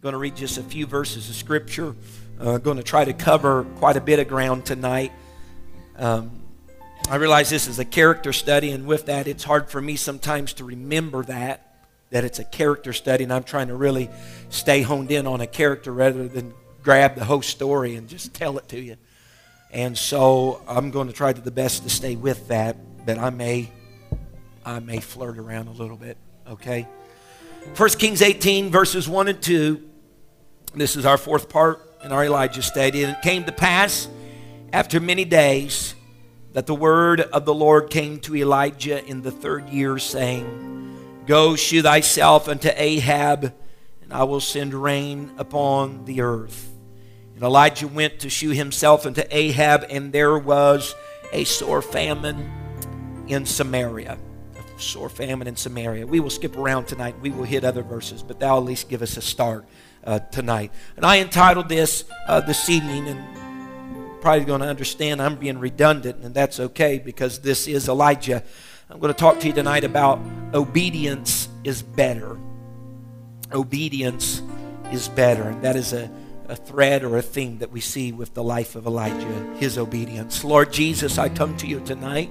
Going to read just a few verses of scripture. Uh, going to try to cover quite a bit of ground tonight. Um, I realize this is a character study, and with that, it's hard for me sometimes to remember that, that it's a character study, and I'm trying to really stay honed in on a character rather than grab the whole story and just tell it to you. And so I'm going to try to the best to stay with that, but I may, I may flirt around a little bit, okay? 1 Kings 18, verses 1 and 2. This is our fourth part in our Elijah study. And it came to pass after many days that the word of the Lord came to Elijah in the third year, saying, Go, shew thyself unto Ahab, and I will send rain upon the earth. And Elijah went to shew himself unto Ahab, and there was a sore famine in Samaria. A sore famine in Samaria. We will skip around tonight. We will hit other verses, but thou at least give us a start uh, tonight. And I entitled this uh, this evening, and probably going to understand I'm being redundant, and that's okay because this is Elijah. I'm going to talk to you tonight about obedience is better. Obedience is better, and that is a a thread or a theme that we see with the life of Elijah, his obedience. Lord Jesus, I come to you tonight.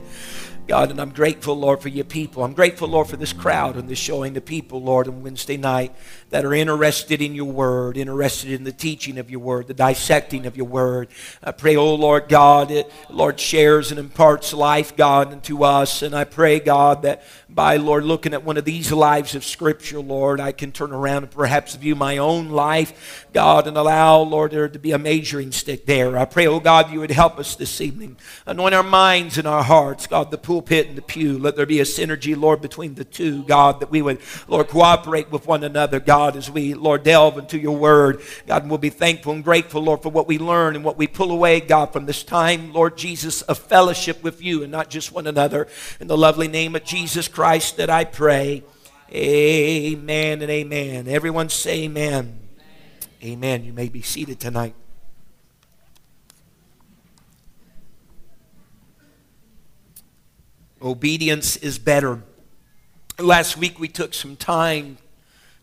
God, and I'm grateful, Lord, for your people. I'm grateful, Lord, for this crowd and this showing the people, Lord, on Wednesday night that are interested in your word, interested in the teaching of your word, the dissecting of your word. I pray, oh Lord God, it, Lord, shares and imparts life, God, unto us. And I pray, God, that by, Lord, looking at one of these lives of Scripture, Lord, I can turn around and perhaps view my own life, God, and allow, Lord, there to be a measuring stick there. I pray, oh God, you would help us this evening. Anoint our minds and our hearts, God, the pulpit and the pew. Let there be a synergy, Lord, between the two, God, that we would, Lord, cooperate with one another, God, as we, Lord, delve into your word. God, and we'll be thankful and grateful, Lord, for what we learn and what we pull away, God, from this time, Lord Jesus, of fellowship with you and not just one another. In the lovely name of Jesus Christ that I pray. Amen and amen. Everyone say amen. Amen. You may be seated tonight. Obedience is better. Last week we took some time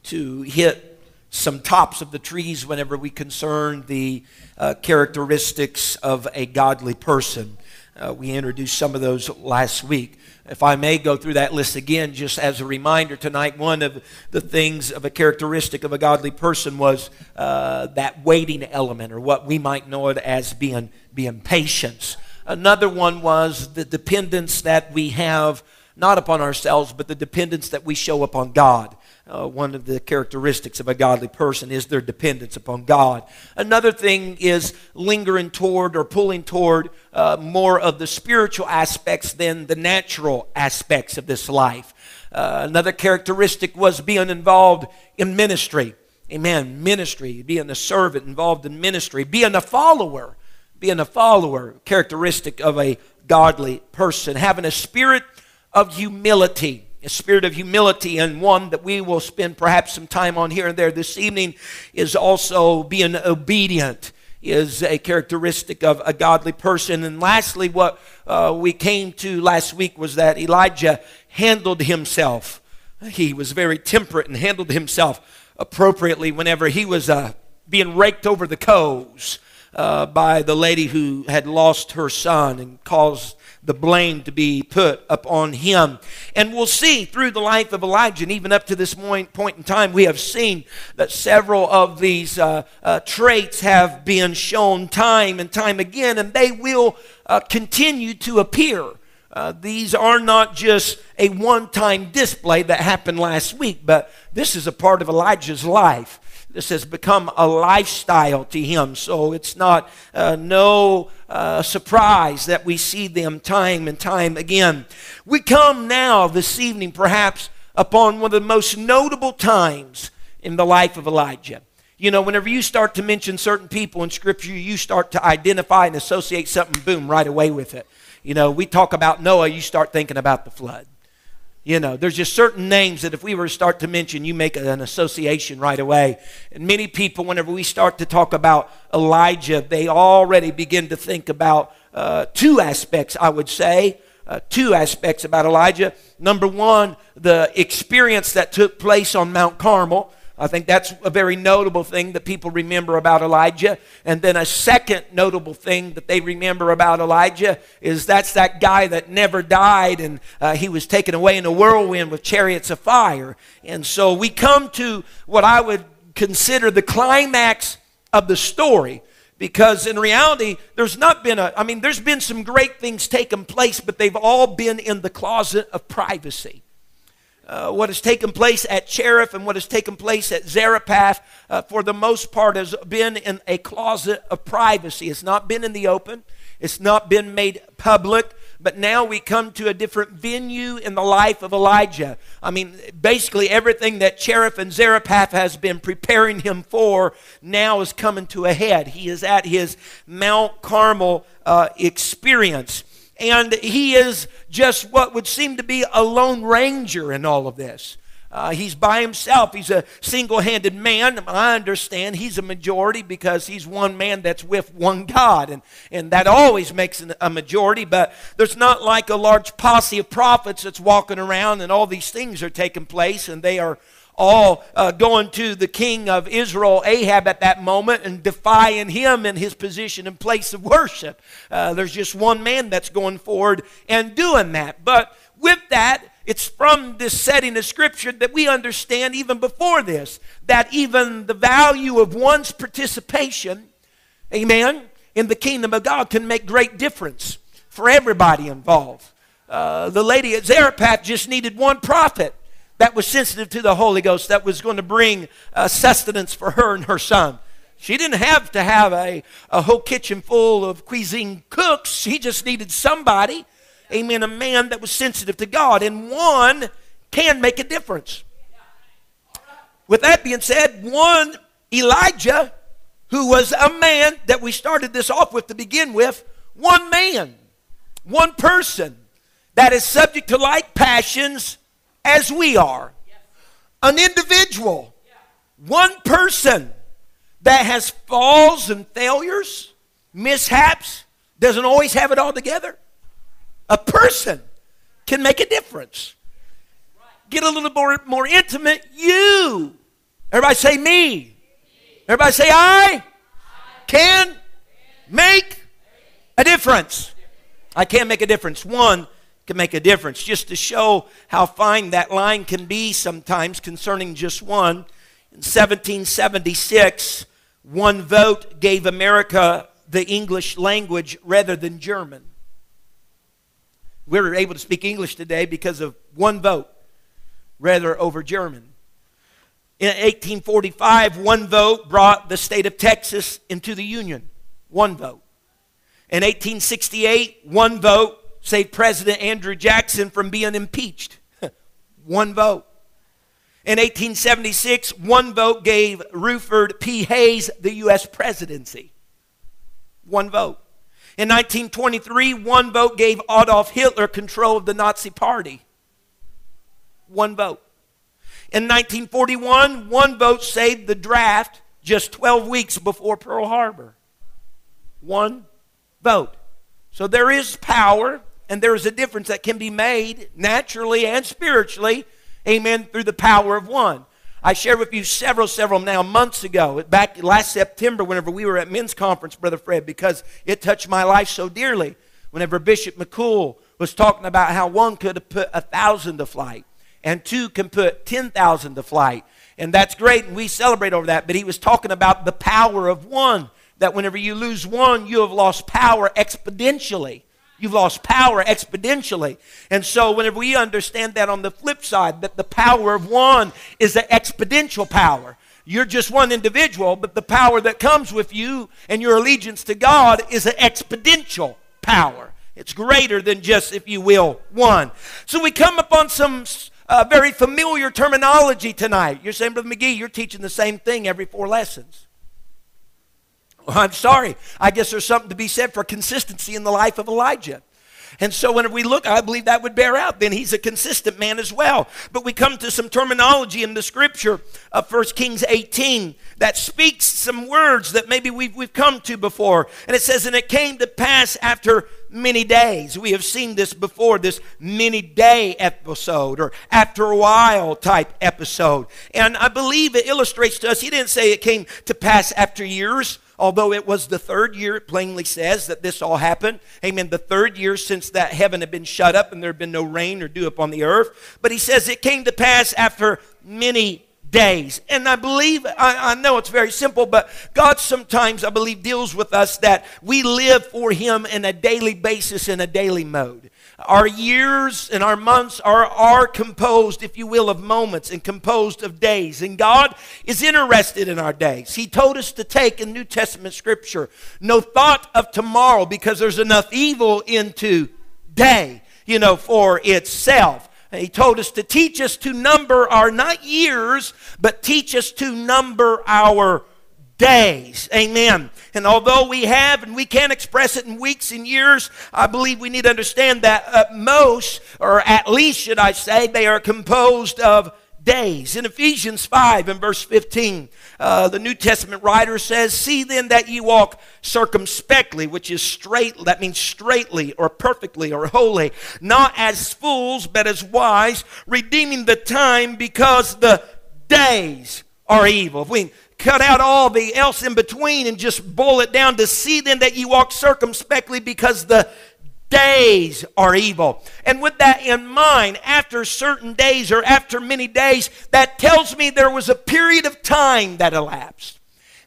to hit some tops of the trees whenever we concerned the uh, characteristics of a godly person. Uh, we introduced some of those last week. If I may go through that list again, just as a reminder tonight, one of the things of a characteristic of a godly person was uh, that waiting element, or what we might know it as being, being patience. Another one was the dependence that we have not upon ourselves, but the dependence that we show upon God. Uh, one of the characteristics of a godly person is their dependence upon God. Another thing is lingering toward or pulling toward uh, more of the spiritual aspects than the natural aspects of this life. Uh, another characteristic was being involved in ministry. Amen. Ministry, being a servant involved in ministry, being a follower, being a follower, characteristic of a godly person, having a spirit of humility a spirit of humility, and one that we will spend perhaps some time on here and there this evening is also being obedient is a characteristic of a godly person. And lastly, what uh, we came to last week was that Elijah handled himself. He was very temperate and handled himself appropriately whenever he was uh, being raked over the coals uh, by the lady who had lost her son and caused the blame to be put upon him. And we'll see through the life of Elijah, and even up to this point, in time, we have seen that several of these uh, uh, traits have been shown time and time again, and they will uh, continue to appear. Uh, these are not just a one time display that happened last week, but this is a part of Elijah's life. This has become a lifestyle to him. So it's not uh, no uh, surprise that we see them time and time again. We come now this evening, perhaps, upon one of the most notable times in the life of Elijah. You know, whenever you start to mention certain people in Scripture, you start to identify and associate something, boom, right away with it. You know, we talk about Noah, you start thinking about the flood. You know, there's just certain names that if we were to start to mention, you make an association right away. And many people, whenever we start to talk about Elijah, they already begin to think about uh, two aspects, I would say. Uh, two aspects about Elijah. Number one, the experience that took place on Mount Carmel. I think that's a very notable thing that people remember about Elijah. And then a second notable thing that they remember about Elijah is that's that guy that never died and uh, he was taken away in a whirlwind with chariots of fire. And so we come to what I would consider the climax of the story because in reality there's not been a i mean there's been some great things taking place but they've all been in the closet of privacy uh, what has taken place at Cherith and what has taken place at Zarephath, uh, for the most part, has been in a closet of privacy. It's not been in the open, it's not been made public, but now we come to a different venue in the life of Elijah. I mean, basically, everything that Cherith and Zarephath has been preparing him for now is coming to a head. He is at his Mount Carmel uh, experience and he is just what would seem to be a lone ranger in all of this. Uh, he's by himself. He's a single handed man. I understand he's a majority because he's one man that's with one God. And, and that always makes a majority, but there's not like a large posse of prophets that's walking around and all these things are taking place and they are all uh, going to the king of Israel, Ahab, at that moment and defying him in his position and place of worship. Uh, there's just one man that's going forward and doing that. But with that, it's from this setting of Scripture that we understand even before this that even the value of one's participation, amen, in the kingdom of God can make great difference for everybody involved. Uh, the lady at Zarephath just needed one prophet that was sensitive to the Holy Ghost that was going to bring uh, sustenance for her and her son. She didn't have to have a, a whole kitchen full of cuisine cooks. She just needed somebody, amen, a man that was sensitive to God. And one can make a difference. With that being said, one, Elijah, who was a man that we started this off with to begin with, one man, one person that is subject to like passions as we are. An individual, one person that has falls and failures, mishaps, doesn't always have it all together. A person can make a difference. Get a little more, more intimate. You. Everybody say me. Everybody say I can make a difference. I can make a difference. One, can make a difference. Just to show how fine that line can be sometimes concerning just one, in 1776, one vote gave America the English language rather than German. We're able to speak English today because of one vote rather over German. In 1845, one vote brought the state of Texas into the Union. One vote. In 1868, one vote saved President Andrew Jackson from being impeached. one vote. In 1876, one vote gave Rutherford B. Hayes the U.S. presidency. One vote. In 1923, one vote gave Adolf Hitler control of the Nazi Party. One vote. In 1941, one vote saved the draft just 12 weeks before Pearl Harbor. One vote. So there is power and there is a difference that can be made naturally and spiritually, amen, through the power of one. I shared with you several, several now months ago, back last September, whenever we were at men's conference, Brother Fred, because it touched my life so dearly. Whenever Bishop McCool was talking about how one could have put a thousand to flight, and two can put ten thousand to flight, and that's great, and we celebrate over that. But he was talking about the power of one. That whenever you lose one, you have lost power exponentially. You've lost power exponentially. And so, whenever we understand that on the flip side, that the power of one is an exponential power. You're just one individual, but the power that comes with you and your allegiance to God is an exponential power. It's greater than just, if you will, one. So we come upon some uh, very familiar terminology tonight. You're saying, Brother McGee, you're teaching the same thing every four lessons. I'm sorry. I guess there's something to be said for consistency in the life of Elijah. And so whenever we look, I believe that would bear out. Then he's a consistent man as well. But we come to some terminology in the scripture of 1 Kings 18 that speaks some words that maybe we've, we've come to before. And it says, And it came to pass after many days. We have seen this before, this many day episode or after a while type episode. And I believe it illustrates to us, he didn't say it came to pass after years although it was the third year, it plainly says that this all happened. Amen. The third year since that heaven had been shut up and there had been no rain or dew upon the earth. But he says it came to pass after many days. And I believe, I, I, know it's very simple, but God sometimes, I believe, deals with us that we live for Him in a daily basis, in a daily mode. Our years and our months are, are composed, if you will, of moments and composed of days. And God is interested in our days. He told us to take in New Testament scripture no thought of tomorrow because there's enough evil into day, you know, for itself. He told us to teach us to number our not years, but teach us to number our days. Amen. And although we have and we can't express it in weeks and years, I believe we need to understand that at most, or at least should I say, they are composed of days. In Ephesians 5 and verse 15, uh, the New Testament writer says, See then that ye walk circumspectly, which is straight, that means straightly or perfectly or wholly, not as fools, but as wise, redeeming the time because the days are evil. If we cut out all the else in between and just boil it down to see then that you walk circumspectly because the days are evil. And with that in mind, after certain days or after many days, that tells me there was a period of time that elapsed.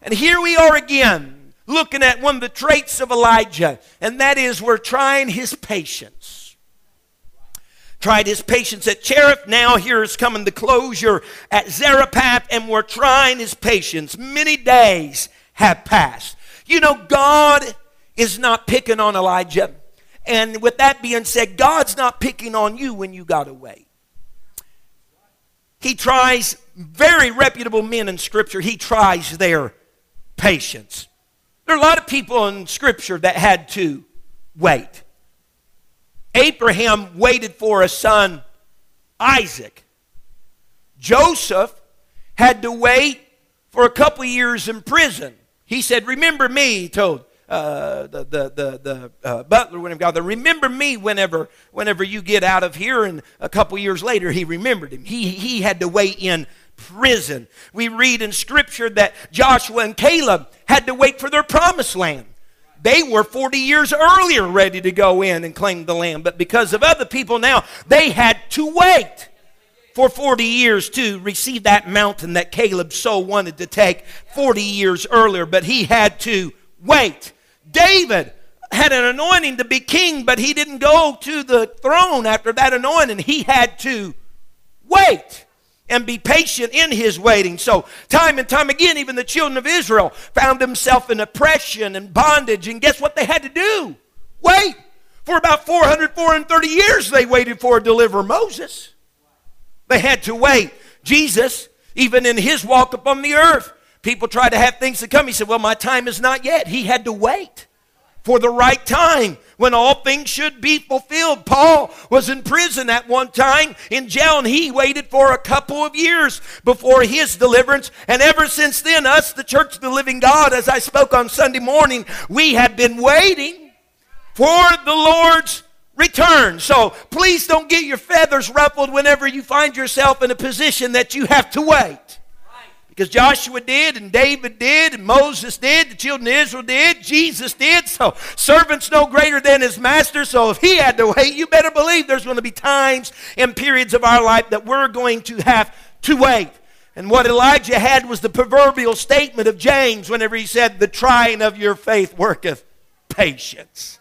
And here we are again, looking at one of the traits of Elijah, and that is we're trying his patience tried his patience at Cherith. Now here is coming the closure at Zarephath, and we're trying his patience. Many days have passed. You know, God is not picking on Elijah. And with that being said, God's not picking on you when you got wait. He tries very reputable men in Scripture, he tries their patience. There are a lot of people in Scripture that had to wait. Abraham waited for a son, Isaac. Joseph had to wait for a couple years in prison. He said, Remember me, he told uh, the, the, the, the uh, butler, whenever God, remember me whenever, whenever you get out of here. And a couple years later, he remembered him. He, he had to wait in prison. We read in Scripture that Joshua and Caleb had to wait for their promised land. They were 40 years earlier ready to go in and claim the land, but because of other people now, they had to wait for 40 years to receive that mountain that Caleb so wanted to take 40 years earlier, but he had to wait. David had an anointing to be king, but he didn't go to the throne after that anointing. He had to wait and be patient in his waiting. So, time and time again, even the children of Israel found themselves in oppression and bondage. And guess what they had to do? Wait. For about 400, 430 years, they waited for a deliverer, Moses. They had to wait. Jesus, even in his walk upon the earth, people tried to have things to come. He said, Well, my time is not yet. He had to wait for the right time when all things should be fulfilled. Paul was in prison at one time in jail and he waited for a couple of years before his deliverance. And ever since then, us, the Church of the Living God, as I spoke on Sunday morning, we have been waiting for the Lord's return. So please don't get your feathers ruffled whenever you find yourself in a position that you have to wait. Because Joshua did, and David did, and Moses did, the children of Israel did, Jesus did. So, servant's no greater than his master. So, if he had to wait, you better believe there's going to be times and periods of our life that we're going to have to wait. And what Elijah had was the proverbial statement of James whenever he said, The trying of your faith worketh patience.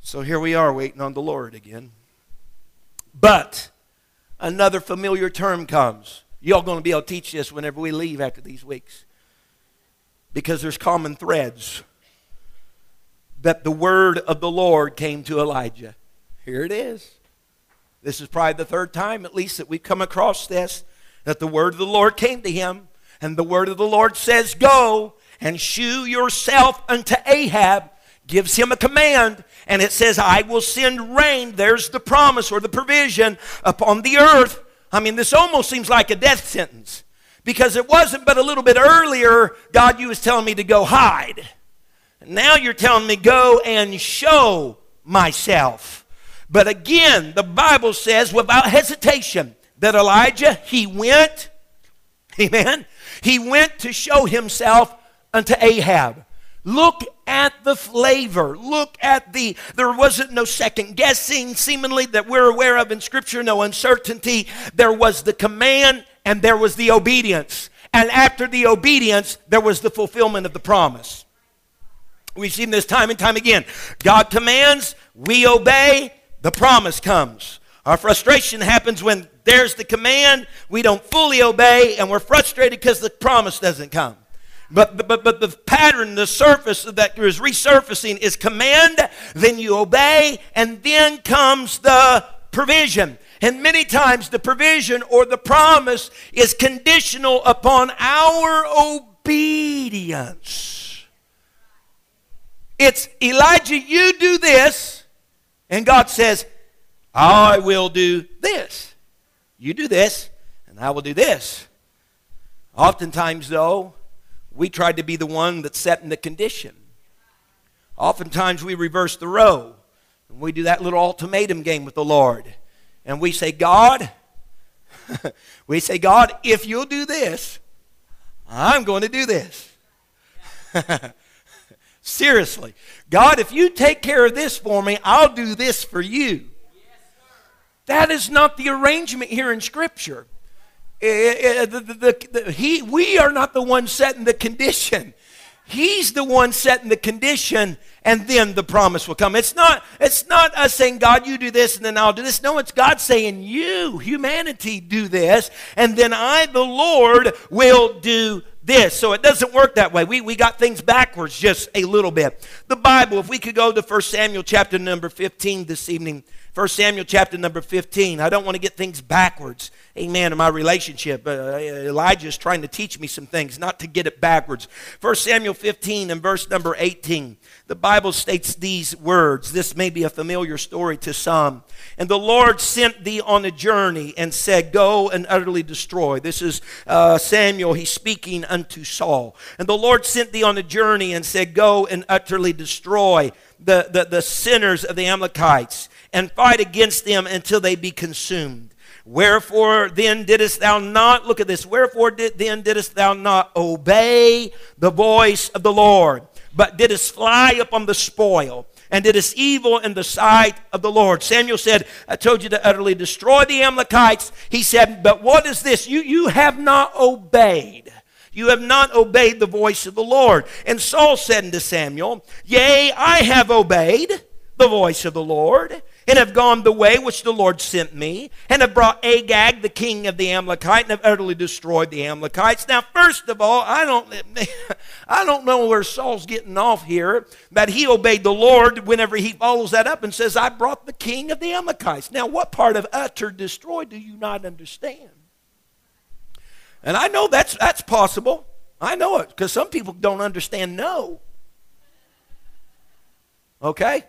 So, here we are waiting on the Lord again. But another familiar term comes Y'all going to be able to teach this whenever we leave after these weeks. Because there's common threads. That the word of the Lord came to Elijah. Here it is. This is probably the third time, at least, that we've come across this that the word of the Lord came to him, and the word of the Lord says, Go and shew yourself unto Ahab, gives him a command, and it says, I will send rain. There's the promise or the provision upon the earth. I mean, this almost seems like a death sentence because it wasn't but a little bit earlier, God, you was telling me to go hide. Now you're telling me go and show myself. But again, the Bible says without hesitation that Elijah, he went, amen, he went to show himself unto Ahab. Look at the flavor. Look at the, there wasn't no second guessing, seemingly, that we're aware of in Scripture, no uncertainty. There was the command and there was the obedience. And after the obedience, there was the fulfillment of the promise. We've seen this time and time again. God commands, we obey, the promise comes. Our frustration happens when there's the command, we don't fully obey, and we're frustrated because the promise doesn't come. But, but, but the pattern, the surface that is resurfacing is command, then you obey, and then comes the provision. And many times the provision or the promise is conditional upon our obedience. It's Elijah, you do this, and God says, I will do this. You do this, and I will do this. Oftentimes, though, we tried to be the one that's setting the condition. Oftentimes, we reverse the row. And we do that little ultimatum game with the Lord. And we say, God, we say, God, if you'll do this, I'm going to do this. Seriously. God, if you take care of this for me, I'll do this for you. That is not the arrangement here in Scripture. Uh, the, the, the, he, we are not the one setting the condition. He's the one setting the condition, and then the promise will come. It's not, it's not us saying, God, you do this, and then I'll do this. No, it's God saying, You, humanity, do this, and then I, the Lord, will do this. So it doesn't work that way. We, we got things backwards just a little bit. The Bible, if we could go to 1 Samuel chapter number 15 this evening. 1 Samuel chapter number 15. I don't want to get things backwards. Amen. In my relationship, uh, Elijah is trying to teach me some things, not to get it backwards. 1 Samuel 15 and verse number 18. The Bible states these words. This may be a familiar story to some. And the Lord sent thee on a journey and said, Go and utterly destroy. This is uh, Samuel. He's speaking unto Saul. And the Lord sent thee on a journey and said, Go and utterly destroy the, the, the sinners of the Amalekites and fight against them until they be consumed. Wherefore then didst thou not, look at this, wherefore did, then didst thou not obey the voice of the Lord, but didst fly upon the spoil, and didst evil in the sight of the Lord. Samuel said, I told you to utterly destroy the Amalekites. He said, But what is this? You, you have not obeyed. You have not obeyed the voice of the Lord. And Saul said unto Samuel, Yea, I have obeyed the voice of the Lord, and have gone the way which the Lord sent me, and have brought Agag, the king of the Amalekite, and have utterly destroyed the Amalekites. Now, first of all, I don't, I don't know where Saul's getting off here, that he obeyed the Lord whenever he follows that up and says, I brought the king of the Amalekites. Now, what part of utter destroy do you not understand? And I know that's, that's possible. I know it because some people don't understand no. Okay?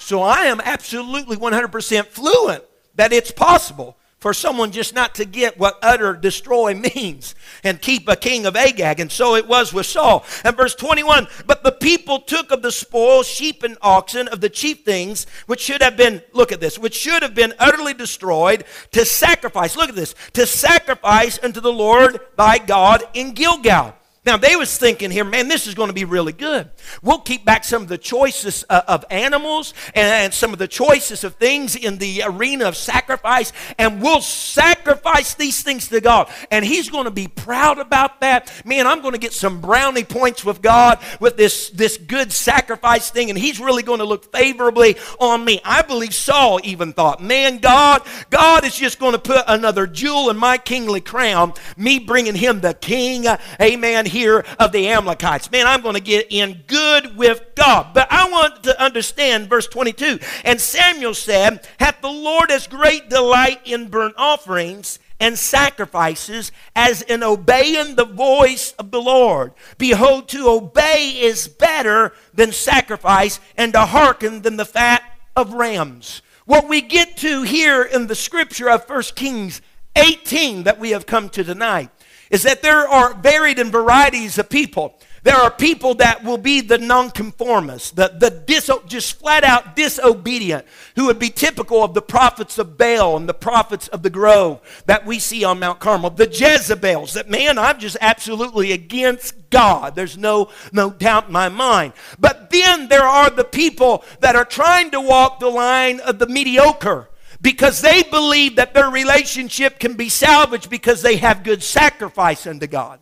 So I am absolutely 100% fluent that it's possible for someone just not to get what utter destroy means and keep a king of Agag. And so it was with Saul. And verse 21 But the people took of the spoil sheep and oxen of the chief things, which should have been, look at this, which should have been utterly destroyed to sacrifice, look at this, to sacrifice unto the Lord thy God in Gilgal. Now they was thinking here, man, this is going to be really good. We'll keep back some of the choicest uh, of animals and some of the choicest of things in the arena of sacrifice, and we'll sacrifice these things to God. And He's going to be proud about that. Man, I'm going to get some brownie points with God with this, this good sacrifice thing, and He's really going to look favorably on me. I believe Saul even thought, man, God, God is just going to put another jewel in my kingly crown, me bringing Him the king. Amen here of the Amalekites. Man, I'm going to get in good with God. But I want to understand. Verse 22 And Samuel said, Hath the Lord as great delight in burnt offerings and sacrifices as in obeying the voice of the Lord? Behold, to obey is better than sacrifice, and to hearken than the fat of rams. What we get to here in the scripture of 1 Kings 18 that we have come to tonight is that there are varied and varieties of people. There are people that will be the nonconformists, the, the dis, just flat out disobedient, who would be typical of the prophets of Baal and the prophets of the grove that we see on Mount Carmel. The Jezebels, that man, I'm just absolutely against God. There's no, no doubt in my mind. But then there are the people that are trying to walk the line of the mediocre because they believe that their relationship can be salvaged because they have good sacrifice unto God.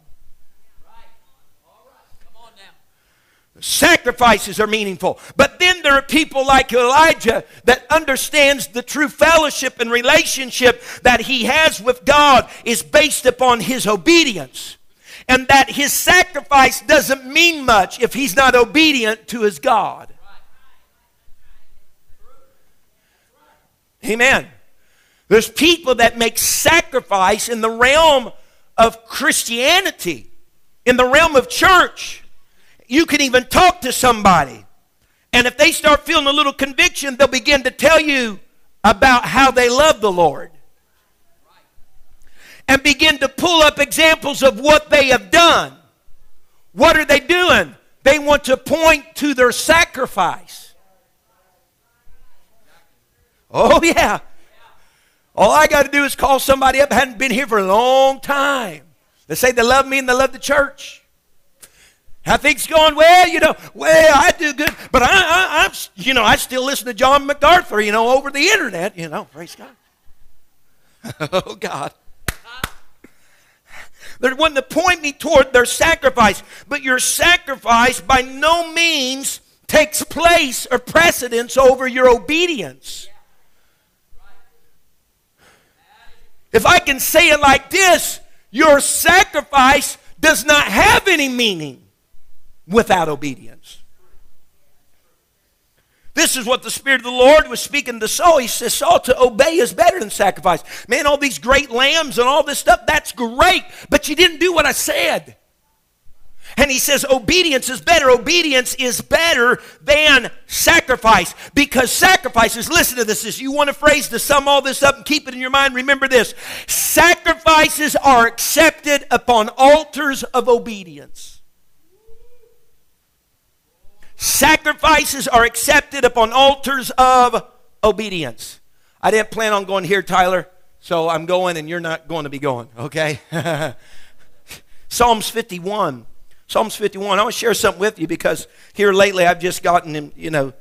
Sacrifices are meaningful. But then there are people like Elijah that understands the true fellowship and relationship that he has with God is based upon his obedience. And that his sacrifice doesn't mean much if he's not obedient to his God. Amen. There's people that make sacrifice in the realm of Christianity, in the realm of church. You can even talk to somebody. And if they start feeling a little conviction, they'll begin to tell you about how they love the Lord. And begin to pull up examples of what they have done. What are they doing? They want to point to their sacrifice. Oh, yeah. All I got to do is call somebody up, hadn't been here for a long time. They say they love me and they love the church. How things going? Well, you know, well, I do good, but I, I, I'm, you know, I still listen to John MacArthur, you know, over the internet, you know, praise God. oh, God. They're wanting to point me toward their sacrifice, but your sacrifice by no means takes place or precedence over your obedience. If I can say it like this, your sacrifice does not have any meaning without obedience. This is what the Spirit of the Lord was speaking to Saul. He says, Saul, to obey is better than sacrifice. Man, all these great lambs and all this stuff, that's great, but you didn't do what I said. And he says, obedience is better. Obedience is better than sacrifice. Because sacrifices, listen to this. If you want a phrase to sum all this up and keep it in your mind, remember this. Sacrifices are accepted upon altars of obedience. Sacrifices are accepted upon altars of obedience. I didn't plan on going here, Tyler, so I'm going and you're not going to be going, okay? Psalms 51 Psalms 51. I want to share something with you because here lately I've just gotten, you know,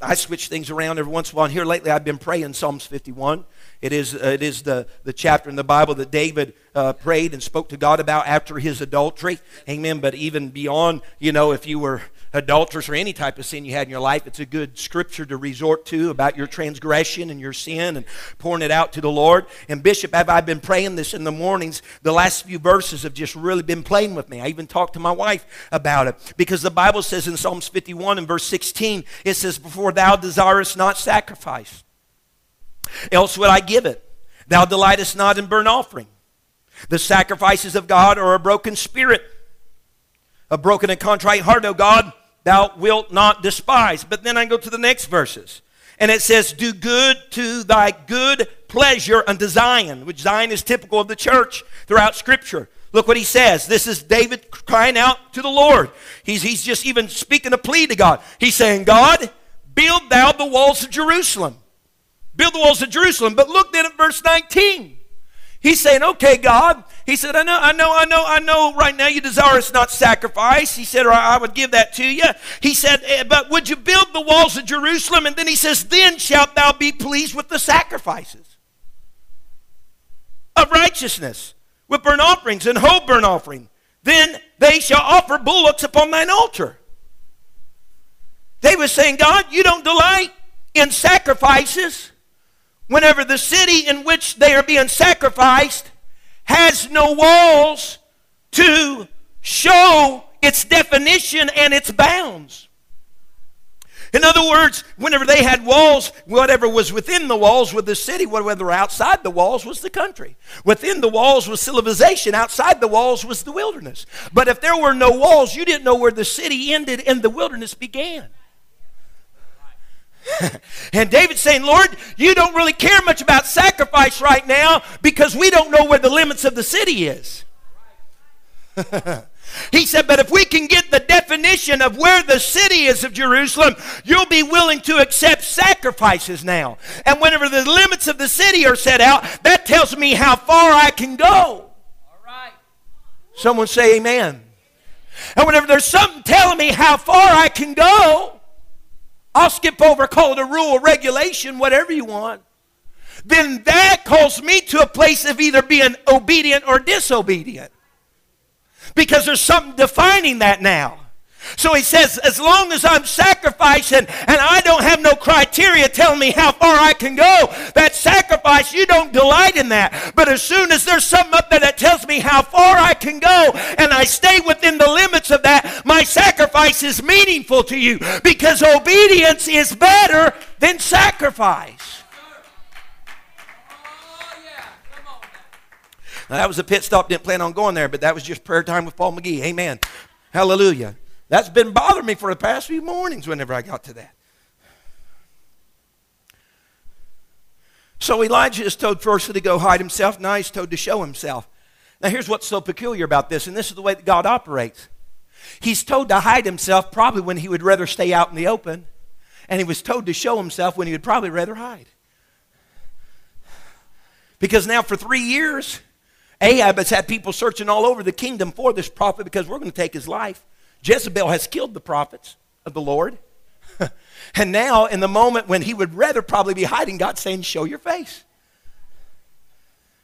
I switch things around every once in a while. And here lately I've been praying Psalms 51. It is, uh, it is the, the chapter in the Bible that David uh, prayed and spoke to God about after his adultery. Amen. But even beyond, you know, if you were adulterous or any type of sin you had in your life, it's a good scripture to resort to about your transgression and your sin and pouring it out to the Lord. And Bishop, have I been praying this in the mornings? The last few verses have just really been playing with me. I even talked to my wife about it because the Bible says in Psalms 51 and verse 16, it says, Before thou desirest not sacrifice, else would I give it. Thou delightest not in burnt offering. The sacrifices of God are a broken spirit, a broken and contrite heart, O God thou wilt not despise. But then I go to the next verses. And it says, Do good to thy good pleasure unto Zion, which Zion is typical of the church throughout Scripture. Look what he says. This is David crying out to the Lord. He's, he's just even speaking a plea to God. He's saying, God, build thou the walls of Jerusalem. Build the walls of Jerusalem. But look then at verse 19. He's saying, okay, God. He said, I know, I know, I know, I know right now you desire us not sacrifice. He said, I would give that to you. He said, eh, but would you build the walls of Jerusalem? And then he says, then shalt thou be pleased with the sacrifices of righteousness, with burnt offerings and whole burnt offering. Then they shall offer bullocks upon thine altar. They were saying, God, you don't delight in sacrifices whenever the city in which they are being sacrificed has no walls to show its definition and its bounds. In other words, whenever they had walls, whatever was within the walls was the city, whatever outside the walls was the country. Within the walls was civilization, outside the walls was the wilderness. But if there were no walls, you didn't know where the city ended and the wilderness began. and David's saying, Lord, you don't really care much about sacrifice right now because we don't know where the limits of the city is. He said, But if we can get the definition of where the city is of Jerusalem, you'll be willing to accept sacrifices now. And whenever the limits of the city are set out, that tells me how far I can go. All right. Someone say amen. And whenever there's something telling me how far I can go, I'll skip over, call it a rule, a regulation, whatever you want. Then that calls me to a place of either being obedient or disobedient because there's something defining that now. So he says, as long as I'm sacrificing and I don't have no criteria telling me how far I can go, that sacrifice, you don't delight in that. But as soon as there's something up there that tells me how far I can go and I stay within the limits of that, my sacrifice is meaningful to you because obedience is better than sacrifice. Now, that was a pit stop. Didn't plan on going there, but that was just prayer time with Paul McGee. Amen. Hallelujah. That's been bothering me for the past few mornings whenever I got to that. So Elijah is told first to go hide himself. Now he's told to show himself. Now here's what's so peculiar about this, and this is the way that God operates. He's told to hide himself probably when he would rather stay out in the open, and he was told to show himself when he would probably rather hide. Because now for three years, Ahab has had people searching all over the kingdom for this prophet because we're going to take his life. Jezebel has killed the prophets of the Lord. and now, in the moment when he would rather probably be hiding, God's saying, Show your face.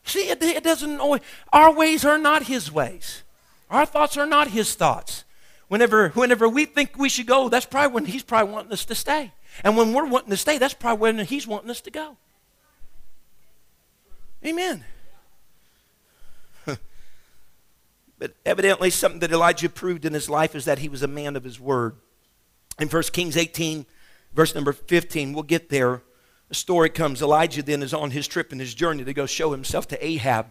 See, it, it doesn't always, our ways are not his ways. Our thoughts are not his thoughts. Whenever, whenever we think we should go, that's probably when he's probably wanting us to stay. And when we're wanting to stay, that's probably when he's wanting us to go. Amen. But evidently, something that Elijah proved in his life is that he was a man of his word. In 1 Kings 18, verse number 15, we'll get there. A story comes. Elijah then is on his trip and his journey to go show himself to Ahab.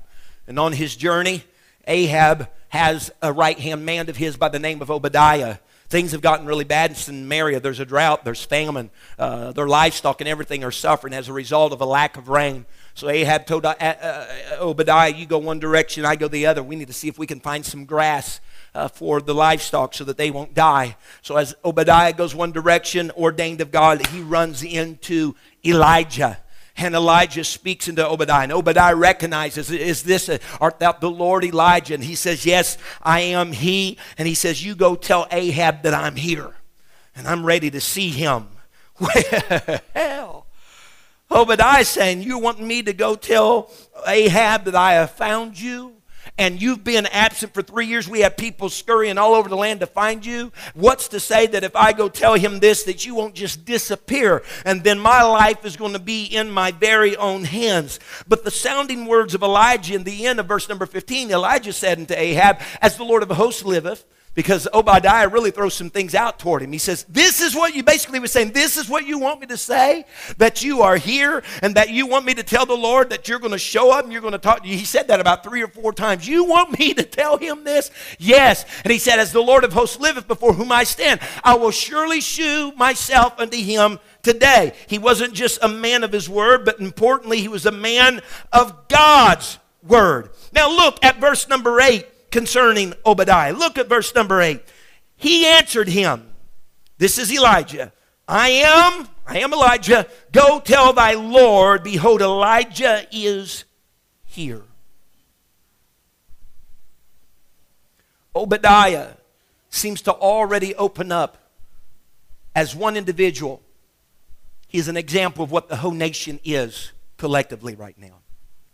And on his journey, Ahab has a right hand man of his by the name of Obadiah. Things have gotten really bad in Samaria. There's a drought, there's famine. Uh, their livestock and everything are suffering as a result of a lack of rain. So Ahab told uh, uh, Obadiah, You go one direction, I go the other. We need to see if we can find some grass uh, for the livestock so that they won't die. So as Obadiah goes one direction, ordained of God, he runs into Elijah. And Elijah speaks into Obadiah. And Obadiah recognizes, Is this, a, art thou the Lord Elijah? And he says, Yes, I am he. And he says, You go tell Ahab that I'm here. And I'm ready to see him. Well, Obadiah saying, You want me to go tell Ahab that I have found you? And you've been absent for three years. We have people scurrying all over the land to find you. What's to say that if I go tell him this, that you won't just disappear and then my life is going to be in my very own hands? But the sounding words of Elijah in the end of verse number 15, Elijah said unto Ahab, As the Lord of hosts liveth, because Obadiah really throws some things out toward him. He says, This is what you basically was saying, this is what you want me to say, that you are here and that you want me to tell the Lord that you're going to show up and you're going to talk. He said that about three or four times. You want me to tell him this? Yes. And he said, As the Lord of hosts liveth before whom I stand, I will surely shew myself unto him today. He wasn't just a man of his word, but importantly, he was a man of God's word. Now look at verse number eight concerning Obadiah. Look at verse number 8. He answered him, This is Elijah. I am, I am Elijah. Go tell thy Lord, behold, Elijah is here. Obadiah seems to already open up as one individual. He is an example of what the whole nation is collectively right now.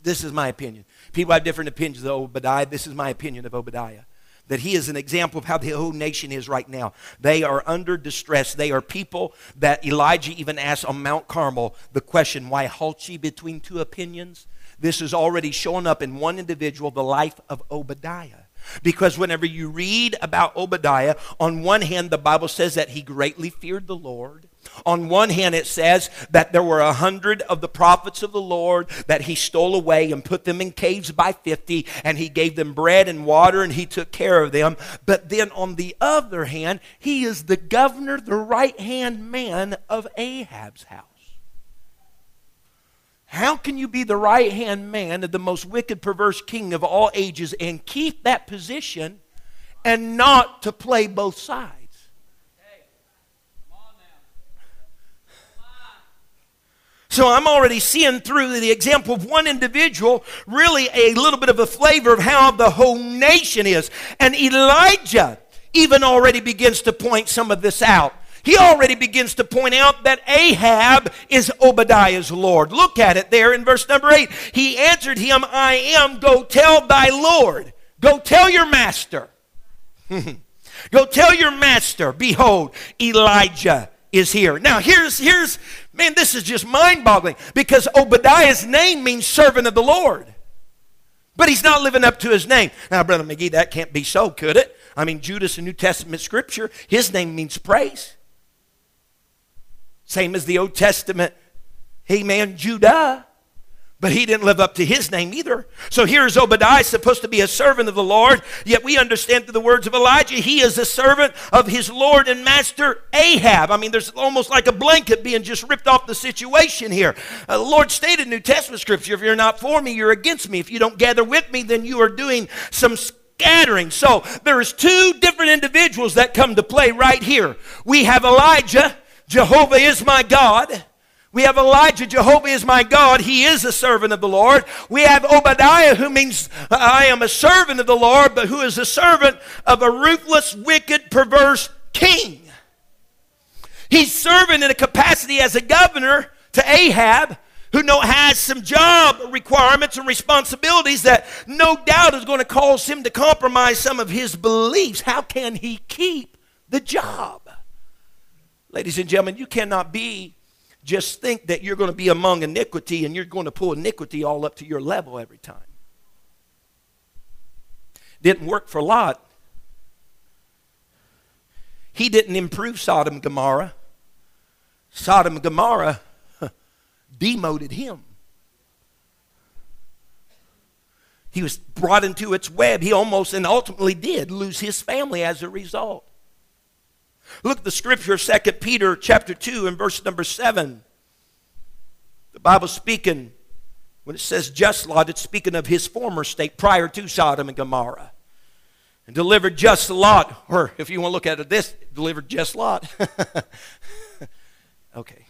This is my opinion. People have different opinions of Obadiah. This is my opinion of Obadiah. That he is an example of how the whole nation is right now. They are under distress. They are people that Elijah even asked on Mount Carmel the question, Why halt ye between two opinions? This is already showing up in one individual, the life of Obadiah. Because whenever you read about Obadiah, on one hand, the Bible says that he greatly feared the Lord. On one hand, it says that there were a hundred of the prophets of the Lord that he stole away and put them in caves by 50, and he gave them bread and water and he took care of them. But then on the other hand, he is the governor, the right hand man of Ahab's house. How can you be the right hand man of the most wicked, perverse king of all ages and keep that position and not to play both sides? So I'm already seeing through the example of one individual really a little bit of a flavor of how the whole nation is. And Elijah even already begins to point some of this out he already begins to point out that Ahab is Obadiah's Lord. Look at it there in verse number 8. He answered him, I am, go tell thy Lord. Go tell your master. go tell your master, behold, Elijah is here. Now, here's, here's, man, this is just mind boggling because Obadiah's name means servant of the Lord. But he's not living up to his name. Now, Brother McGee, that can't be so, could it? I mean, Judas in New Testament scripture, his name means praise. Same as the Old Testament, hey man, Judah. But he didn't live up to his name either. So here's Obadiah, supposed to be a servant of the Lord. Yet we understand through the words of Elijah, he is a servant of his Lord and master Ahab. I mean, there's almost like a blanket being just ripped off the situation here. Uh, the Lord stated in New Testament scripture, if you're not for me, you're against me. If you don't gather with me, then you are doing some scattering. So there's two different individuals that come to play right here. We have Elijah Jehovah is my God. We have Elijah, Jehovah is my God. He is a servant of the Lord. We have Obadiah, who means uh, I am a servant of the Lord, but who is a servant of a ruthless, wicked, perverse king. He's serving in a capacity as a governor to Ahab, who has some job requirements and responsibilities that no doubt is going to cause him to compromise some of his beliefs. How can he keep the job? Ladies and gentlemen, you cannot be just think that you're going to be among iniquity and you're going to pull iniquity all up to your level every time. Didn't work for Lot. He didn't improve Sodom and Gomorrah. Sodom and Gomorrah demoted him. He was brought into its web. He almost and ultimately did lose his family as a result. Look at the scripture, 2 Peter chapter 2 and verse number 7. The Bible speaking, when it says just Lot, it's speaking of his former state prior to Sodom and Gomorrah. And delivered just Lot, or if you want to look at it this, delivered just Lot. okay.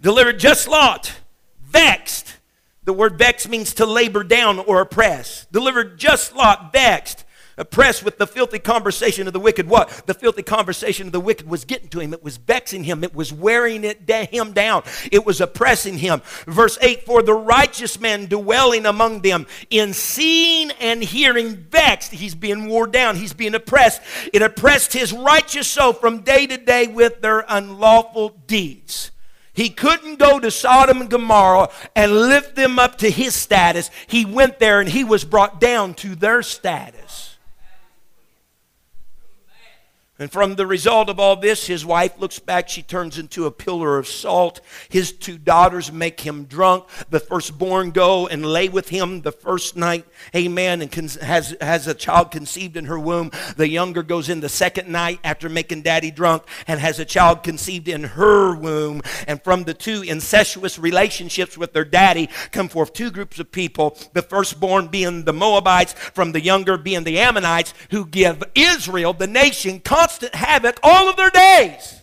Delivered just Lot, vexed. The word vexed means to labor down or oppress. Delivered just Lot, vexed oppressed with the filthy conversation of the wicked. What? The filthy conversation of the wicked was getting to him. It was vexing him. It was wearing it da- him down. It was oppressing him. Verse 8 For the righteous man dwelling among them, in seeing and hearing vexed, he's being worn down. He's being oppressed. It oppressed his righteous soul from day to day with their unlawful deeds. He couldn't go to Sodom and Gomorrah and lift them up to his status. He went there and he was brought down to their status. And from the result of all this, his wife looks back. She turns into a pillar of salt. His two daughters make him drunk. The firstborn go and lay with him the first night. Amen. And has, has a child conceived in her womb. The younger goes in the second night after making daddy drunk and has a child conceived in her womb. And from the two incestuous relationships with their daddy come forth two groups of people. The firstborn being the Moabites, from the younger being the Ammonites, who give Israel, the nation, constant havoc all of their days.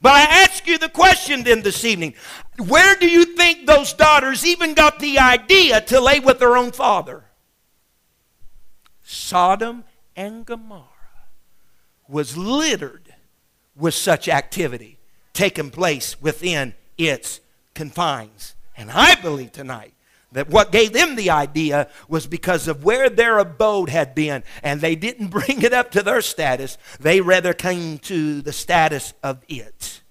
But I ask you the question then this evening where do you think those daughters even got the idea to lay with their own father? Sodom and Gomorrah was littered with such activity taking place within its confines. And I believe tonight that what gave them the idea was because of where their abode had been, and they didn't bring it up to their status, they rather came to the status of it.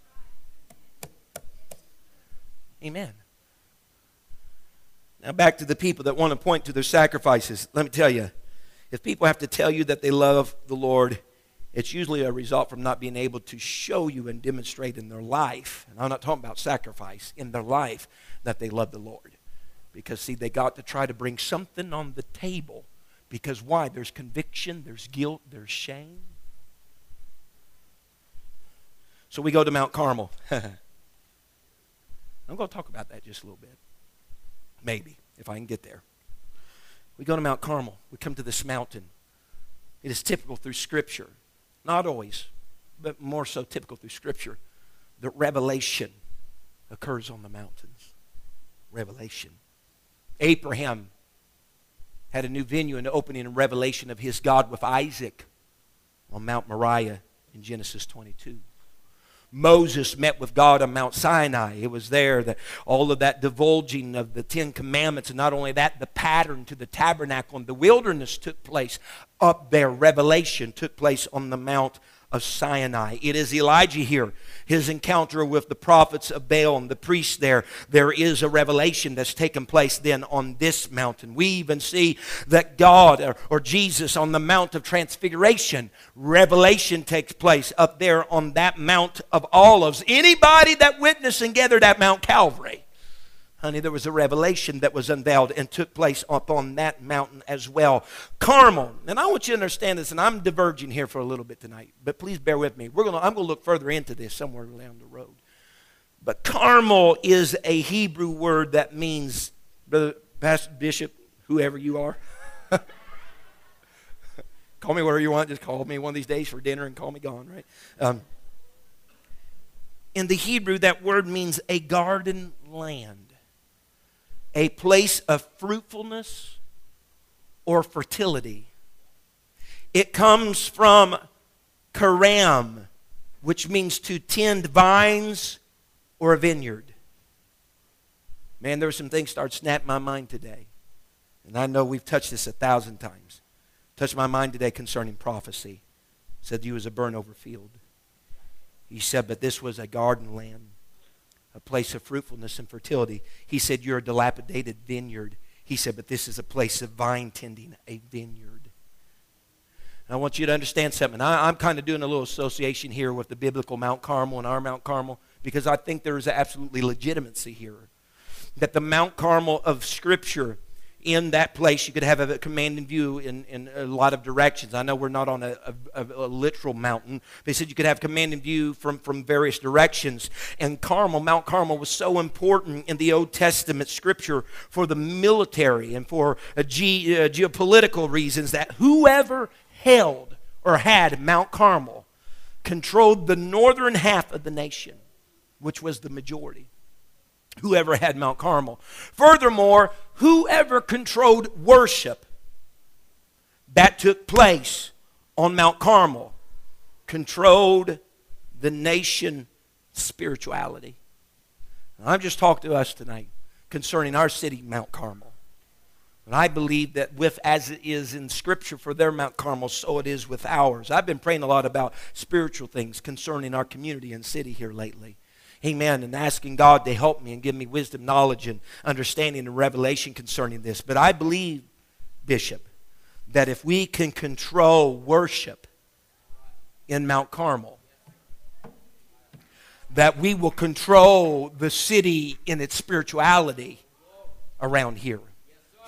Amen. Now, back to the people that want to point to their sacrifices. Let me tell you, If people have to tell you that they love the Lord, it's usually a result from not being able to show you and demonstrate in their life, and I'm not talking about sacrifice, in their life that they love the Lord. Because, see, they got to try to bring something on the table. Because why? There's conviction, there's guilt, there's shame. So we go to Mount Carmel. I'm going to talk about that just a little bit. Maybe, if I can get there. We go to Mount Carmel. We come to this mountain. It is typical through Scripture, not always, but more so typical through Scripture, that revelation occurs on the mountains. Revelation. Abraham had a new venue and opening and revelation of his God with Isaac on Mount Moriah in Genesis 22. Moses met with God on Mount Sinai. It was there that all of that divulging of the Ten Commandments, and not only that, the pattern to the tabernacle in the wilderness took place up there. Revelation took place on the Mount of Sinai. It is Elijah here, his encounter with the prophets of Baal and the priests there. There is a revelation that's taken place then on this mountain. We even see that God or, or Jesus on the Mount of Transfiguration, revelation takes place up there on that Mount of Olives. Anybody that witnessed and gathered at Mount Calvary Honey, there was a revelation that was unveiled and took place up on that mountain as well. Carmel. And I want you to understand this, and I'm diverging here for a little bit tonight, but please bear with me. We're gonna, I'm going to look further into this somewhere down the road. But Carmel is a Hebrew word that means, Brother Pastor Bishop, whoever you are. call me whatever you want. Just call me one of these days for dinner and call me gone, right? Um, in the Hebrew, that word means a garden land a place of fruitfulness or fertility. It comes from karam, which means to tend vines or a vineyard. Man, there were some things start snapping my mind today. And I know we've touched this a thousand times. Touched my mind today concerning prophecy. Said you was a burn over field. He said, but this was a garden land a place of fruitfulness and fertility. He said, You're a dilapidated vineyard. He said, But this is a place of vine tending, a vineyard. And I want you to understand something. I, am kind of doing a little association here with the biblical Mount Carmel and our Mount Carmel because I think there is absolutely legitimacy here. That the Mount Carmel of Scripture in that place, you could have a commanding view in, in a lot of directions. I know we're not on a, a, a literal mountain. They said you could have commanding view from, from various directions. And Carmel, Mount Carmel, was so important in the Old Testament scripture for the military and for ge, uh, geopolitical reasons that whoever held or had Mount Carmel controlled the northern half of the nation, which was the majority whoever had Mount Carmel. Furthermore, whoever controlled worship that took place on Mount Carmel controlled the nation spirituality. I'm just talking to us tonight concerning our city, Mount Carmel. And I believe that with as it is in Scripture for their Mount Carmel, so it is with ours. I've been praying a lot about spiritual things concerning our community and city here lately. Amen. And asking God to help me and give me wisdom, knowledge, and understanding and revelation concerning this. But I believe, Bishop, that if we can control worship in Mount Carmel, that we will control the city in its spirituality around here.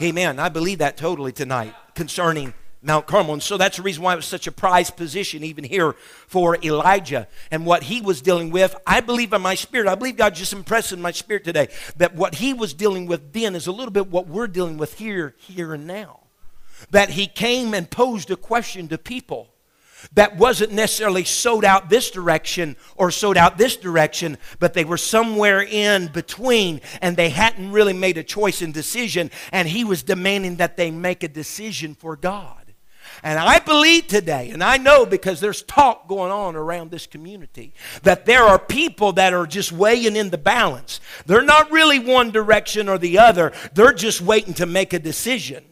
Amen. I believe that totally tonight concerning Mount Carmel. And so that's the reason why it was such a prized position, even here for Elijah and what he was dealing with. I believe in my spirit, I believe God just impressed in my spirit today that what he was dealing with then is a little bit what we're dealing with here, here and now. That he came and posed a question to people that wasn't necessarily sold out this direction or sold out this direction, but they were somewhere in between and they hadn't really made a choice and decision, and he was demanding that they make a decision for God. And I believe today, and I know because there's talk going on around this community, that there are people that are just weighing in the balance. They're not really one direction or the other, they're just waiting to make a decision.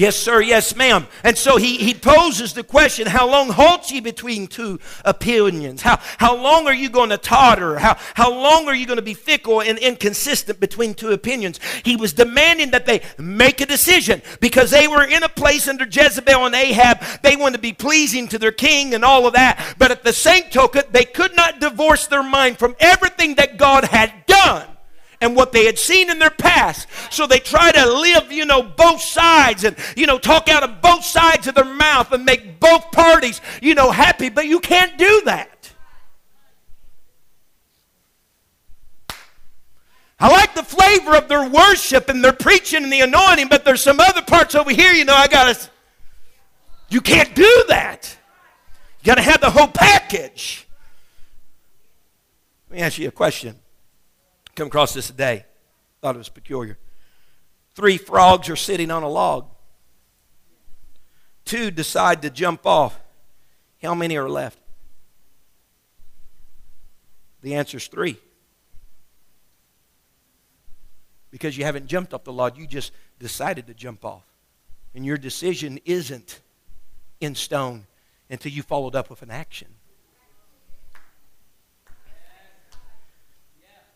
Yes, sir. Yes, ma'am. And so he, he poses the question How long halt ye between two opinions? How, how long are you going to totter? How, how long are you going to be fickle and inconsistent between two opinions? He was demanding that they make a decision because they were in a place under Jezebel and Ahab. They wanted to be pleasing to their king and all of that. But at the same token, they could not divorce their mind from everything that God had done and what they had seen in their past. So they try to live, you know, both sides and, you know, talk out of both sides of their mouth and make both parties, you know, happy, but you can't do that. I like the flavor of their worship and their preaching and the anointing, but there's some other parts over here, you know, I got to. You can't do that. You got to have the whole package. Let me ask you a question. Come across this today. Thought it was peculiar. Three frogs are sitting on a log. Two decide to jump off. How many are left? The answer is three. Because you haven't jumped off the log, you just decided to jump off. And your decision isn't in stone until you followed up with an action.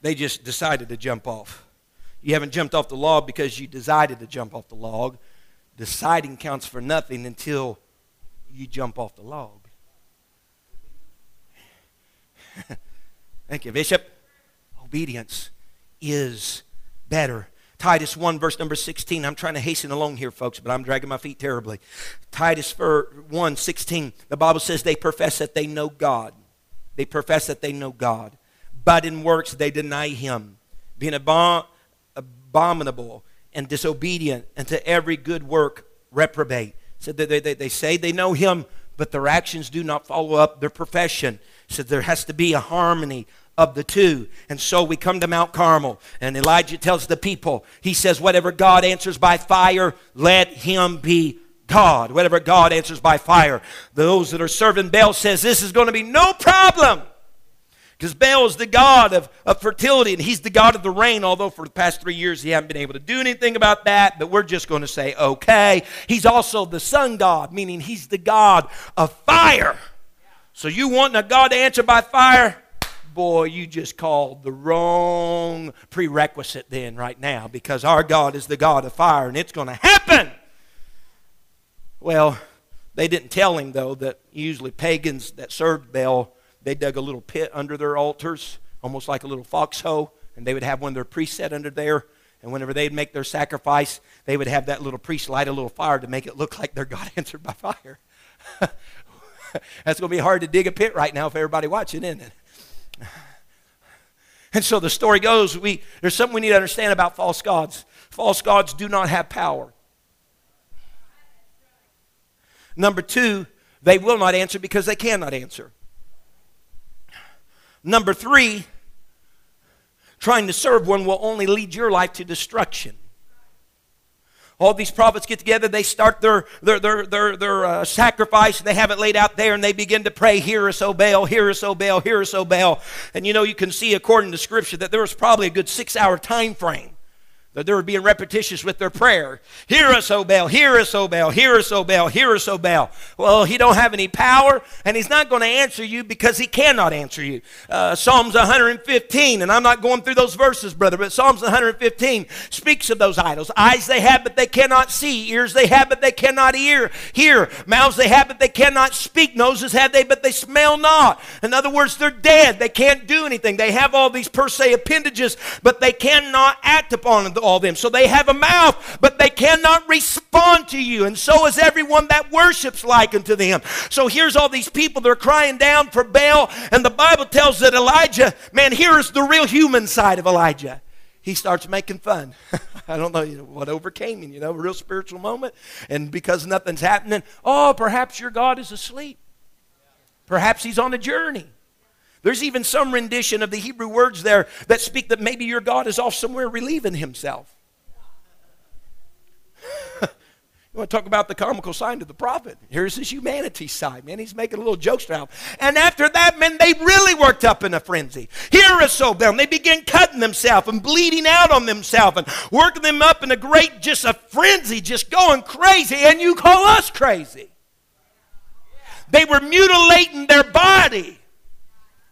They just decided to jump off. You haven't jumped off the log because you decided to jump off the log. Deciding counts for nothing until you jump off the log. Thank you, Bishop. Obedience is better. Titus 1, verse number 16. I'm trying to hasten along here, folks, but I'm dragging my feet terribly. Titus 1, 16. The Bible says they profess that they know God. They profess that they know God but in works they deny him, being abom- abominable and disobedient, and to every good work reprobate. So they, they, they say they know him, but their actions do not follow up their profession. So there has to be a harmony of the two. And so we come to Mount Carmel, and Elijah tells the people, he says, Whatever God answers by fire, let him be God. Whatever God answers by fire. Those that are serving Baal says, This is going to be no problem. Because Baal is the god of, of fertility and he's the god of the rain, although for the past three years he hasn't been able to do anything about that, but we're just going to say, okay. He's also the sun god, meaning he's the god of fire. So you want a God to answer by fire? Boy, you just called the wrong prerequisite then, right now, because our God is the God of fire and it's going to happen. Well, they didn't tell him, though, that usually pagans that served Baal they dug a little pit under their altars, almost like a little foxhole, and they would have one of their priests set under there. And whenever they'd make their sacrifice, they would have that little priest light a little fire to make it look like their God answered by fire. That's going to be hard to dig a pit right now for everybody watching, isn't it? And so the story goes, we, there's something we need to understand about false gods. False gods do not have power. Number two, they will not answer because they cannot answer. Number three, trying to serve one will only lead your life to destruction. All these prophets get together, they start their, their, their, their, their uh, sacrifice, and they have it laid out there, and they begin to pray, Hear us, O Baal, hear us, O Baal, hear us, O Baal. And you know, you can see according to Scripture that there was probably a good six hour time frame that they were being repetitious with their prayer. Hear us, O Baal, hear us, O Baal, hear us, O Baal, hear us, O Baal. Well, he don't have any power, and he's not going to answer you because he cannot answer you. Uh, Psalms 115, and I'm not going through those verses, brother, but Psalms 115 speaks of those idols. Eyes they have, but they cannot see. Ears they have, but they cannot hear. Hear. Mouths they have, but they cannot speak. Noses have they, but they smell not. In other words, they're dead. They can't do anything. They have all these per se appendages, but they cannot act upon them all them. So they have a mouth, but they cannot respond to you. And so is everyone that worships like unto them. So here's all these people, they're crying down for Baal. And the Bible tells that Elijah, man, here's the real human side of Elijah. He starts making fun. I don't know what overcame him, you know, a real spiritual moment. And because nothing's happening, oh, perhaps your God is asleep. Perhaps he's on a journey. There's even some rendition of the Hebrew words there that speak that maybe your God is off somewhere relieving himself. you want to talk about the comical side of the prophet? Here's his humanity side, man. He's making a little jokes around. And after that, man, they really worked up in a frenzy. Here is so bound. They began cutting themselves and bleeding out on themselves and working them up in a great, just a frenzy, just going crazy. And you call us crazy. They were mutilating their body,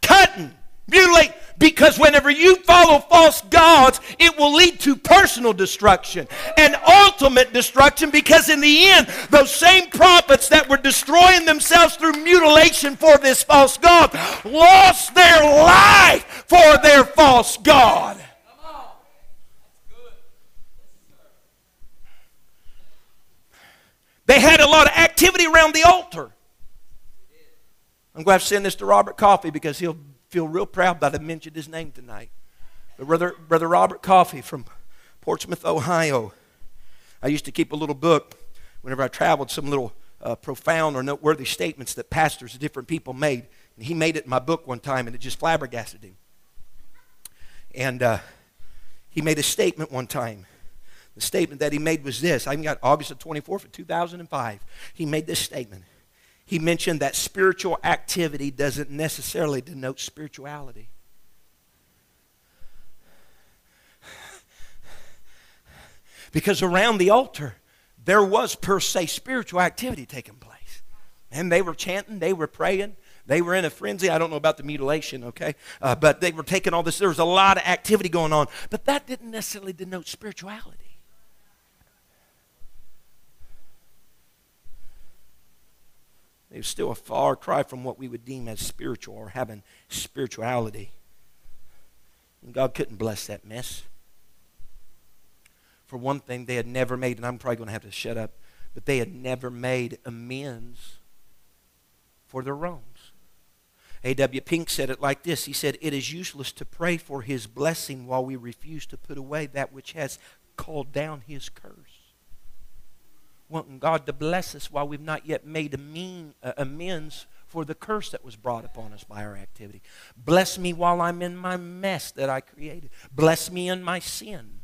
cutting, mutilating. Because whenever you follow false gods, it will lead to personal destruction and ultimate destruction. Because in the end, those same prophets that were destroying themselves through mutilation for this false God lost their life for their false God. They had a lot of activity around the altar. I'm going to send this to Robert Coffee because he'll feel real proud that I mentioned his name tonight. But Brother, Brother Robert Coffee from Portsmouth, Ohio. I used to keep a little book whenever I traveled, some little uh, profound or noteworthy statements that pastors, different people made. And he made it in my book one time, and it just flabbergasted him. And uh, he made a statement one time. The statement that he made was this. I got August the 24th of 2005. He made this statement he mentioned that spiritual activity doesn't necessarily denote spirituality. Because around the altar, there was per se spiritual activity taking place. And they were chanting, they were praying, they were in a frenzy. I don't know about the mutilation, okay? Uh, but they were taking all this. There was a lot of activity going on. But that didn't necessarily denote spirituality. It was still a far cry from what we would deem as spiritual or having spirituality. And God couldn't bless that mess. For one thing, they had never made, and I'm probably going to have to shut up, but they had never made amends for their wrongs. A.W. Pink said it like this He said, It is useless to pray for his blessing while we refuse to put away that which has called down his curse wanting God to bless us while we've not yet made mean, uh, amends for the curse that was brought upon us by our activity. Bless me while I'm in my mess that I created. Bless me in my sin.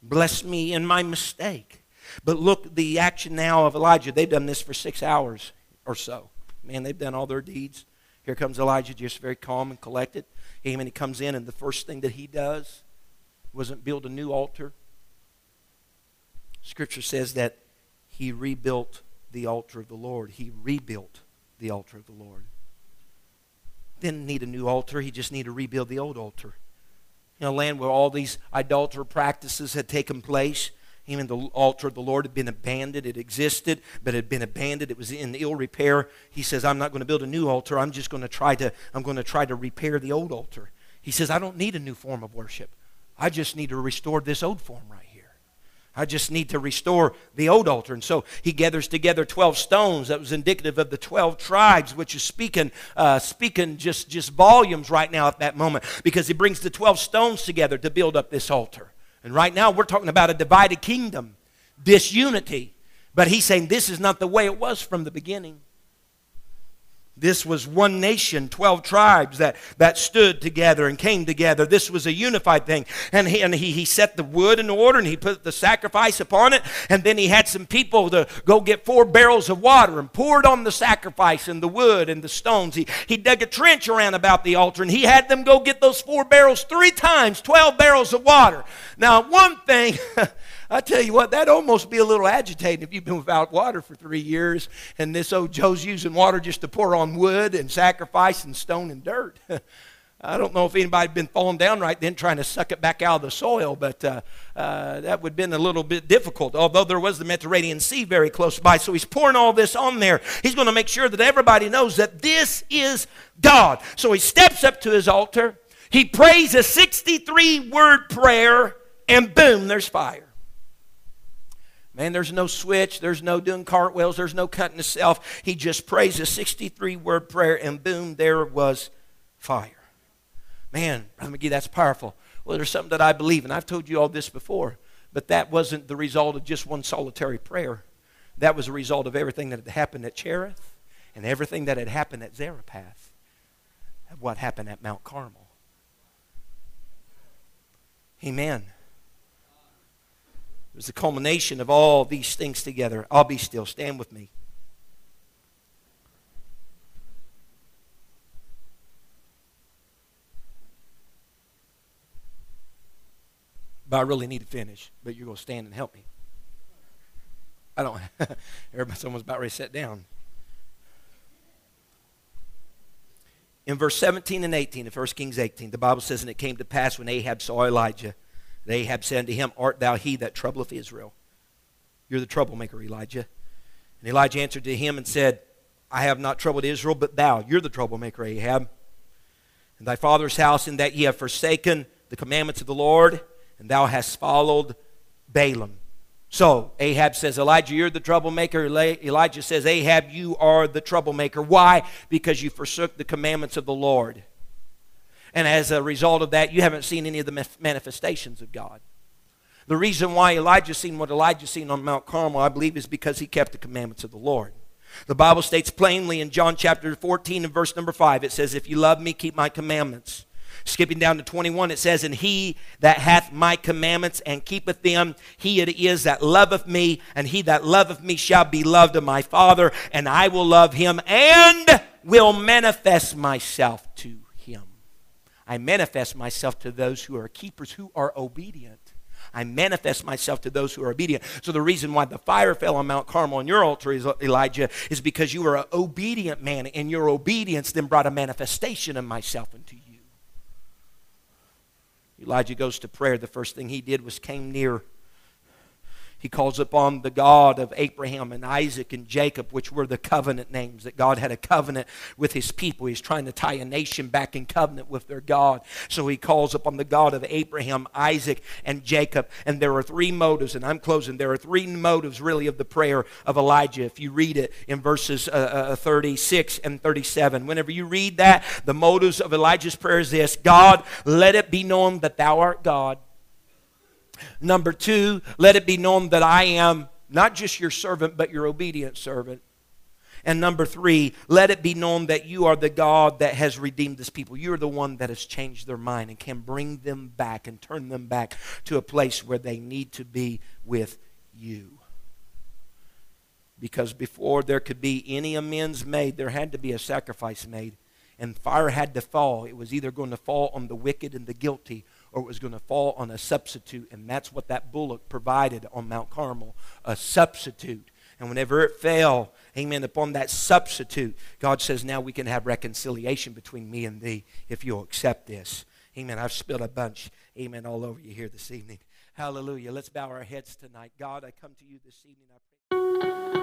Bless me in my mistake. But look, the action now of Elijah, they've done this for six hours or so. Man, they've done all their deeds. Here comes Elijah, just very calm and collected. Amen. He comes in, and the first thing that he does wasn't build a new altar. Scripture says that he rebuilt the altar of the Lord. He rebuilt the altar of the Lord. Didn't need a new altar, he just needed to rebuild the old altar. In a land where all these idolater practices had taken place, even the altar of the Lord had been abandoned. It existed, but it had been abandoned. It was in ill repair. He says, I'm not going to build a new altar. I'm just going to try to, I'm going to try to repair the old altar. He says, I don't need a new form of worship. I just need to restore this old form right I just need to restore the old altar. And so he gathers together 12 stones that was indicative of the 12 tribes, which is speaking, uh, speaking just, just volumes right now at that moment because he brings the 12 stones together to build up this altar. And right now we're talking about a divided kingdom, disunity. But he's saying this is not the way it was from the beginning. This was one nation, 12 tribes that, that stood together and came together. This was a unified thing. And, he, and he, he set the wood in order and he put the sacrifice upon it. And then he had some people to go get four barrels of water and pour it on the sacrifice and the wood and the stones. He, he dug a trench around about the altar and he had them go get those four barrels three times, 12 barrels of water. Now, one thing. I tell you what, that'd almost be a little agitating if you've been without water for three years and this old Joe's using water just to pour on wood and sacrifice and stone and dirt. I don't know if anybody had been falling down right then trying to suck it back out of the soil, but uh, uh, that would have been a little bit difficult, although there was the Mediterranean Sea very close by. So he's pouring all this on there. He's going to make sure that everybody knows that this is God. So he steps up to his altar, he prays a 63 word prayer, and boom, there's fire. Man, there's no switch. There's no doing cartwheels. There's no cutting himself. He just prays a 63 word prayer, and boom, there was fire. Man, Brother McGee, that's powerful. Well, there's something that I believe, and I've told you all this before, but that wasn't the result of just one solitary prayer. That was a result of everything that had happened at Cherith and everything that had happened at Zarephath, what happened at Mount Carmel. Amen. It was the culmination of all these things together. I'll be still. Stand with me. But I really need to finish, but you're going to stand and help me. I don't. Everybody, someone's about ready to sit down. In verse 17 and 18 of 1 Kings 18, the Bible says, And it came to pass when Ahab saw Elijah that Ahab said unto him, Art thou he that troubleth Israel? You're the troublemaker, Elijah. And Elijah answered to him and said, I have not troubled Israel, but thou. You're the troublemaker, Ahab. And thy father's house, in that ye have forsaken the commandments of the Lord, and thou hast followed Baalim. So Ahab says, Elijah, you're the troublemaker. Elijah says, Ahab, you are the troublemaker. Why? Because you forsook the commandments of the Lord. And as a result of that, you haven't seen any of the manifestations of God. The reason why Elijah seen what Elijah seen on Mount Carmel, I believe, is because he kept the commandments of the Lord. The Bible states plainly in John chapter 14 and verse number 5, it says, If you love me, keep my commandments. Skipping down to 21, it says, And he that hath my commandments and keepeth them, he it is that loveth me, and he that loveth me shall be loved of my Father, and I will love him and will manifest myself to. I manifest myself to those who are keepers, who are obedient. I manifest myself to those who are obedient. So the reason why the fire fell on Mount Carmel on your altar, Elijah, is because you were an obedient man, and your obedience then brought a manifestation of myself into you. Elijah goes to prayer. The first thing he did was came near he calls upon the God of Abraham and Isaac and Jacob, which were the covenant names, that God had a covenant with his people. He's trying to tie a nation back in covenant with their God. So he calls upon the God of Abraham, Isaac, and Jacob. And there are three motives, and I'm closing. There are three motives, really, of the prayer of Elijah. If you read it in verses uh, uh, 36 and 37, whenever you read that, the motives of Elijah's prayer is this God, let it be known that thou art God Number two, let it be known that I am not just your servant, but your obedient servant. And number three, let it be known that you are the God that has redeemed this people. You are the one that has changed their mind and can bring them back and turn them back to a place where they need to be with you. Because before there could be any amends made, there had to be a sacrifice made. And fire had to fall. It was either going to fall on the wicked and the guilty or it was going to fall on a substitute. And that's what that bullock provided on Mount Carmel a substitute. And whenever it fell, amen, upon that substitute, God says, now we can have reconciliation between me and thee if you'll accept this. Amen. I've spilled a bunch, amen, all over you here this evening. Hallelujah. Let's bow our heads tonight. God, I come to you this evening.